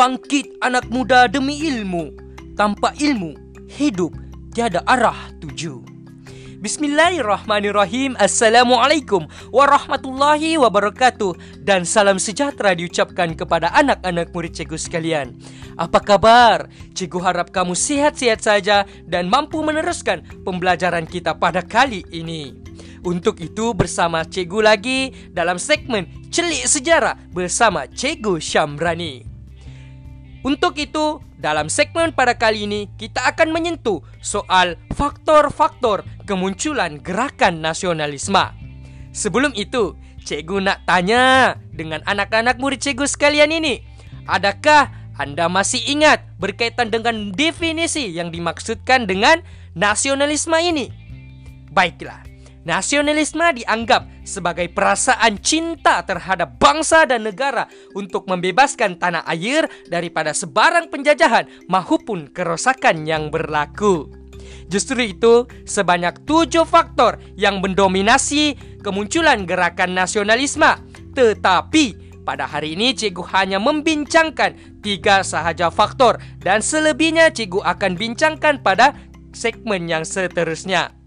Bangkit anak muda demi ilmu. Tanpa ilmu Hidup tiada arah tuju. Bismillahirrahmanirrahim. Assalamualaikum warahmatullahi wabarakatuh. Dan salam sejahtera diucapkan kepada anak-anak murid cikgu sekalian. Apa kabar? Cikgu harap kamu sihat-sihat saja Dan mampu meneruskan pembelajaran kita pada kali ini. Untuk itu bersama cikgu lagi dalam segmen Celik Sejarah bersama Cikgu Syamrani untuk itu, dalam segmen pada kali ini kita akan menyentuh soal faktor-faktor kemunculan gerakan nasionalisme. Sebelum itu, cikgu nak tanya dengan anak-anak murid cikgu sekalian ini, adakah anda masih ingat berkaitan dengan definisi yang dimaksudkan dengan nasionalisme ini? Baiklah, Nasionalisme dianggap sebagai perasaan cinta terhadap bangsa dan negara untuk membebaskan tanah air daripada sebarang penjajahan maupun kerosakan yang berlaku. Justru itu, sebanyak tujuh faktor yang mendominasi kemunculan gerakan nasionalisme. Tetapi, pada hari ini cikgu hanya membincangkan tiga sahaja faktor dan selebihnya cikgu akan bincangkan pada segmen yang seterusnya.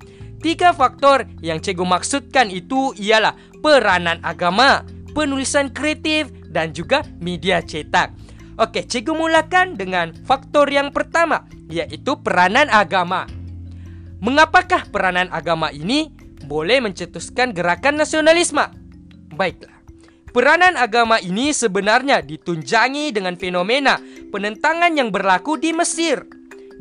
Tiga faktor yang cikgu maksudkan itu ialah peranan agama, penulisan kreatif dan juga media cetak. Okey, cikgu mulakan dengan faktor yang pertama iaitu peranan agama. Mengapakah peranan agama ini boleh mencetuskan gerakan nasionalisme? Baiklah. Peranan agama ini sebenarnya ditunjangi dengan fenomena penentangan yang berlaku di Mesir.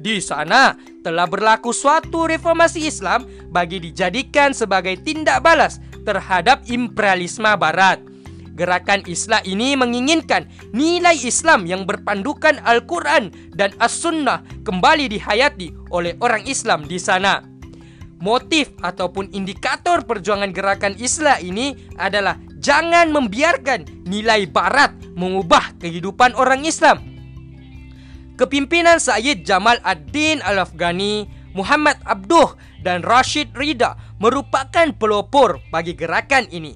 Di sana telah berlaku suatu reformasi Islam bagi dijadikan sebagai tindak balas terhadap imperialisme barat. Gerakan Islam ini menginginkan nilai Islam yang berpandukan Al-Quran dan As-Sunnah kembali dihayati oleh orang Islam di sana. Motif ataupun indikator perjuangan gerakan Islam ini adalah jangan membiarkan nilai barat mengubah kehidupan orang Islam. Kepimpinan Sayyid Jamal Ad-Din Al-Afghani, Muhammad Abduh dan Rashid Rida merupakan pelopor bagi gerakan ini.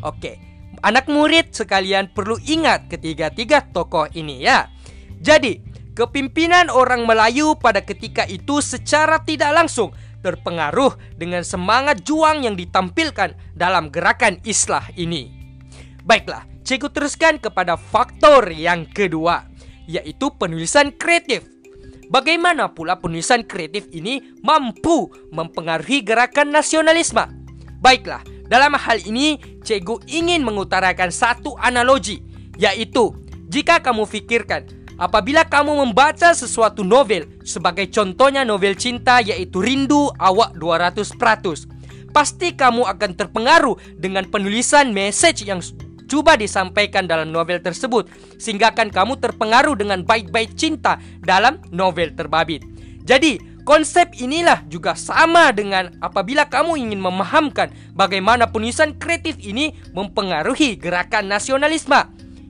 Okey, anak murid sekalian perlu ingat ketiga-tiga tokoh ini ya. Jadi, kepimpinan orang Melayu pada ketika itu secara tidak langsung terpengaruh dengan semangat juang yang ditampilkan dalam gerakan islah ini. Baiklah, cikgu teruskan kepada faktor yang kedua yaitu penulisan kreatif. Bagaimana pula penulisan kreatif ini mampu mempengaruhi gerakan nasionalisme? Baiklah, dalam hal ini cikgu ingin mengutarakan satu analogi, yaitu jika kamu fikirkan apabila kamu membaca sesuatu novel sebagai contohnya novel cinta yaitu Rindu Awak 200%, pasti kamu akan terpengaruh dengan penulisan message yang cuba disampaikan dalam novel tersebut sehingga akan kamu terpengaruh dengan baik-baik cinta dalam novel terbabit. Jadi, konsep inilah juga sama dengan apabila kamu ingin memahamkan bagaimana penulisan kreatif ini mempengaruhi gerakan nasionalisme.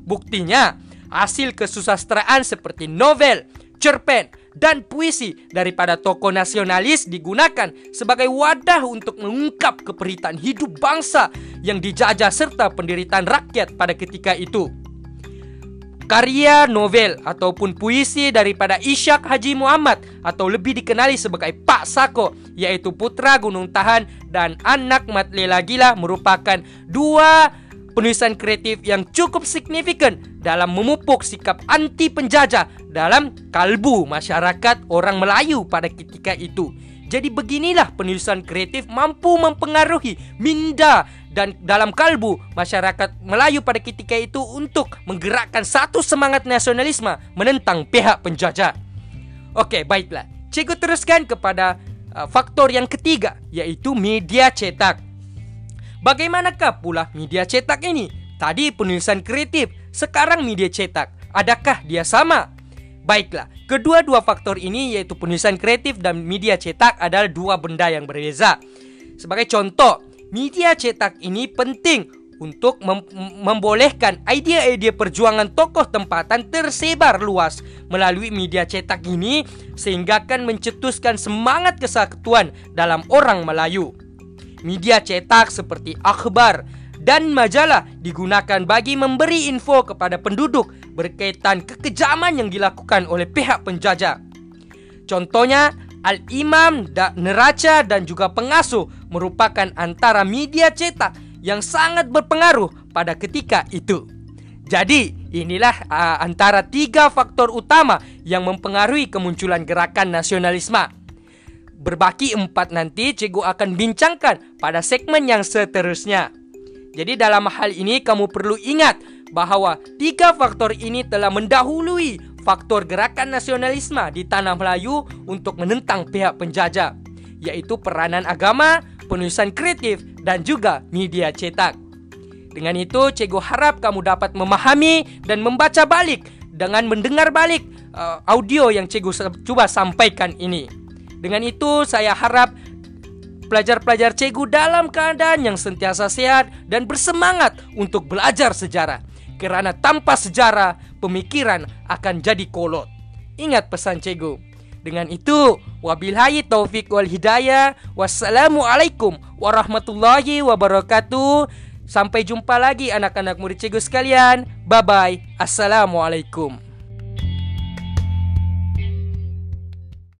Buktinya, hasil kesusastraan seperti novel, cerpen, dan puisi daripada tokoh nasionalis digunakan sebagai wadah untuk mengungkap keperitan hidup bangsa yang dijajah serta penderitaan rakyat pada ketika itu. Karya novel ataupun puisi daripada Ishak Haji Muhammad atau lebih dikenali sebagai Pak Sako yaitu Putra Gunung Tahan dan Anak Mat Lela Gila merupakan dua penulisan kreatif yang cukup signifikan dalam memupuk sikap anti penjajah dalam kalbu masyarakat orang Melayu pada ketika itu. Jadi beginilah penulisan kreatif mampu mempengaruhi minda dan dalam kalbu masyarakat Melayu pada ketika itu untuk menggerakkan satu semangat nasionalisme menentang pihak penjajah. Okey, baiklah. Cikgu teruskan kepada uh, faktor yang ketiga yaitu media cetak. Bagaimanakah pula media cetak ini? Tadi penulisan kreatif, sekarang media cetak. Adakah dia sama? Baiklah, kedua-dua faktor ini yaitu penulisan kreatif dan media cetak adalah dua benda yang berbeza. Sebagai contoh, media cetak ini penting untuk mem membolehkan idea-idea perjuangan tokoh tempatan tersebar luas melalui media cetak ini sehingga akan mencetuskan semangat kesatuan dalam orang Melayu media cetak seperti akhbar dan majalah digunakan bagi memberi info kepada penduduk berkaitan kekejaman yang dilakukan oleh pihak penjajah. Contohnya, Al-Imam, Neraca dan juga Pengasuh merupakan antara media cetak yang sangat berpengaruh pada ketika itu. Jadi, inilah uh, antara tiga faktor utama yang mempengaruhi kemunculan gerakan nasionalisme. Berbaki empat nanti cikgu akan bincangkan pada segmen yang seterusnya. Jadi dalam hal ini kamu perlu ingat bahwa tiga faktor ini telah mendahului faktor gerakan nasionalisme di tanah Melayu untuk menentang pihak penjajah, yaitu peranan agama, penulisan kreatif, dan juga media cetak. Dengan itu, cikgu harap kamu dapat memahami dan membaca balik dengan mendengar balik uh, audio yang cikgu coba sampaikan ini. Dengan itu, saya harap pelajar-pelajar cikgu dalam keadaan yang sentiasa sehat dan bersemangat untuk belajar sejarah. Kerana tanpa sejarah, pemikiran akan jadi kolot. Ingat pesan cikgu. Dengan itu, wabillahi taufik wal hidayah. Wassalamualaikum warahmatullahi wabarakatuh. Sampai jumpa lagi anak-anak murid cikgu sekalian. Bye bye. Assalamualaikum.